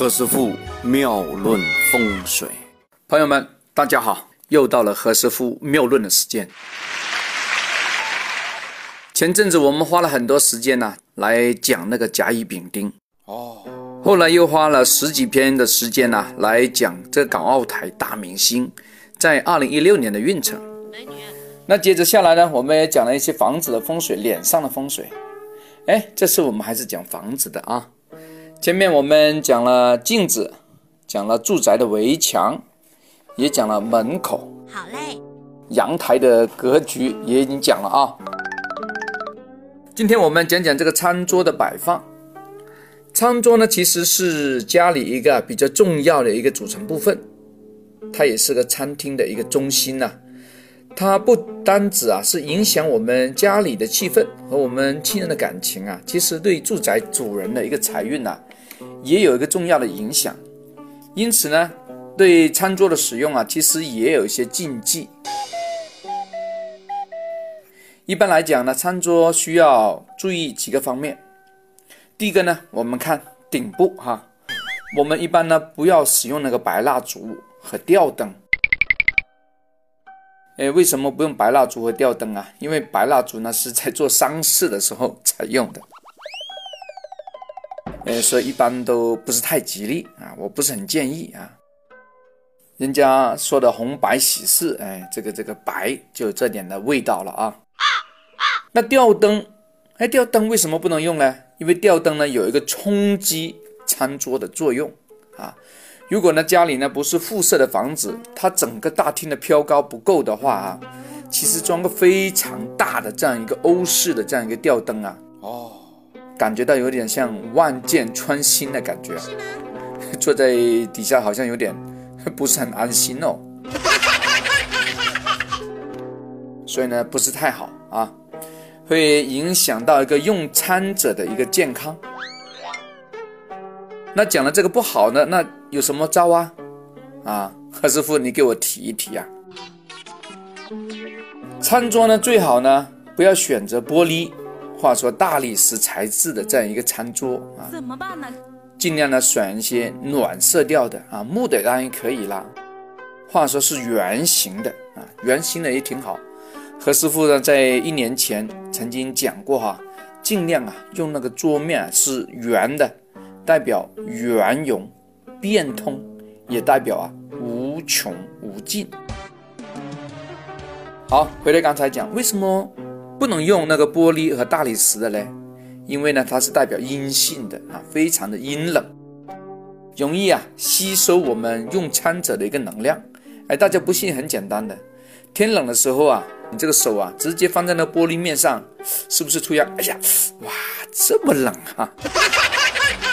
何师傅妙论风水，朋友们，大家好，又到了何师傅妙论的时间。前阵子我们花了很多时间呢，来讲那个甲乙丙丁哦，后来又花了十几篇的时间呢，来讲这港澳台大明星在二零一六年的运程。美女，那接着下来呢，我们也讲了一些房子的风水，脸上的风水。哎，这次我们还是讲房子的啊。前面我们讲了镜子，讲了住宅的围墙，也讲了门口。好嘞。阳台的格局也已经讲了啊。今天我们讲讲这个餐桌的摆放。餐桌呢，其实是家里一个比较重要的一个组成部分，它也是个餐厅的一个中心呐。它不单指啊，是影响我们家里的气氛和我们亲人的感情啊，其实对住宅主人的一个财运呐。也有一个重要的影响，因此呢，对餐桌的使用啊，其实也有一些禁忌。一般来讲呢，餐桌需要注意几个方面。第一个呢，我们看顶部哈，我们一般呢不要使用那个白蜡烛和吊灯。哎，为什么不用白蜡烛和吊灯啊？因为白蜡烛呢是在做丧事的时候才用的。呃，所以一般都不是太吉利啊，我不是很建议啊。人家说的红白喜事，哎，这个这个白就这点的味道了啊。那吊灯，哎，吊灯为什么不能用呢？因为吊灯呢有一个冲击餐桌的作用啊。如果呢家里呢不是复式的房子，它整个大厅的飘高不够的话啊，其实装个非常大的这样一个欧式的这样一个吊灯啊，感觉到有点像万箭穿心的感觉，坐在底下好像有点 不是很安心哦，所以呢不是太好啊，会影响到一个用餐者的一个健康。那讲了这个不好呢，那有什么招啊？啊，何师傅你给我提一提啊。餐桌呢最好呢不要选择玻璃。话说大理石材质的这样一个餐桌啊，怎么办呢？尽量呢选一些暖色调的啊，木的当然可以啦。话说是圆形的啊，圆形的也挺好。何师傅呢在一年前曾经讲过哈，尽量啊用那个桌面是圆的，代表圆融变通，也代表啊无穷无尽。好，回来刚才讲为什么？不能用那个玻璃和大理石的嘞，因为呢它是代表阴性的啊，非常的阴冷，容易啊吸收我们用餐者的一个能量。哎，大家不信很简单的，天冷的时候啊，你这个手啊直接放在那玻璃面上，是不是突然哎呀哇这么冷哈？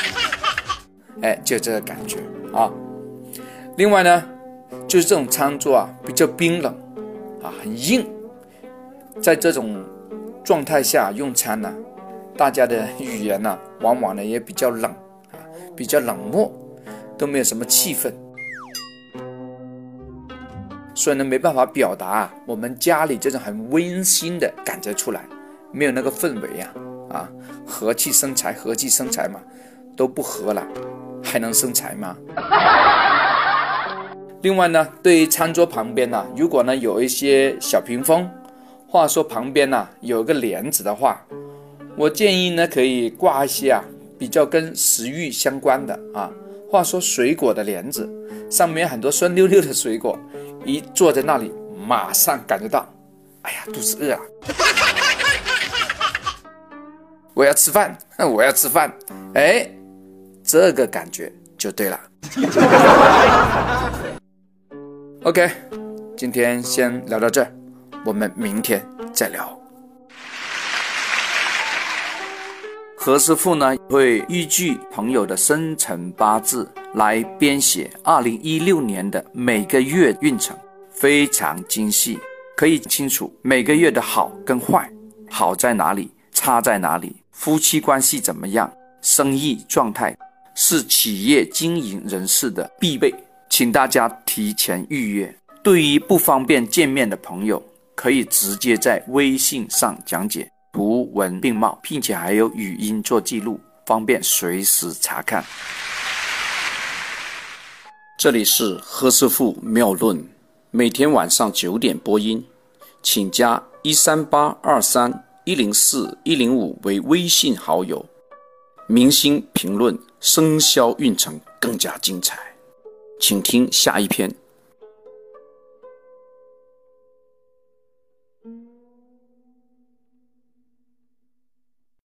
哎，就这个感觉啊。另外呢，就是这种餐桌啊比较冰冷啊，很硬，在这种。状态下用餐呢，大家的语言呢，往往呢也比较冷啊，比较冷漠，都没有什么气氛，所以呢没办法表达我们家里这种很温馨的感觉出来，没有那个氛围呀啊，和气生财，和气生财嘛，都不和了，还能生财吗？另外呢，对于餐桌旁边呢，如果呢有一些小屏风。话说旁边呢有个帘子的话，我建议呢可以挂一些啊比较跟食欲相关的啊。话说水果的帘子上面很多酸溜溜的水果，一坐在那里马上感觉到，哎呀肚子饿啊，我要吃饭，我要吃饭，哎，这个感觉就对了。OK，今天先聊到这儿。我们明天再聊。何师傅呢会依据朋友的生辰八字来编写二零一六年的每个月运程，非常精细，可以清楚每个月的好跟坏，好在哪里，差在哪里，夫妻关系怎么样，生意状态，是企业经营人士的必备，请大家提前预约。对于不方便见面的朋友。可以直接在微信上讲解，图文并茂，并且还有语音做记录，方便随时查看。这里是何师傅妙论，每天晚上九点播音，请加一三八二三一零四一零五为微信好友。明星评论生肖运程更加精彩，请听下一篇。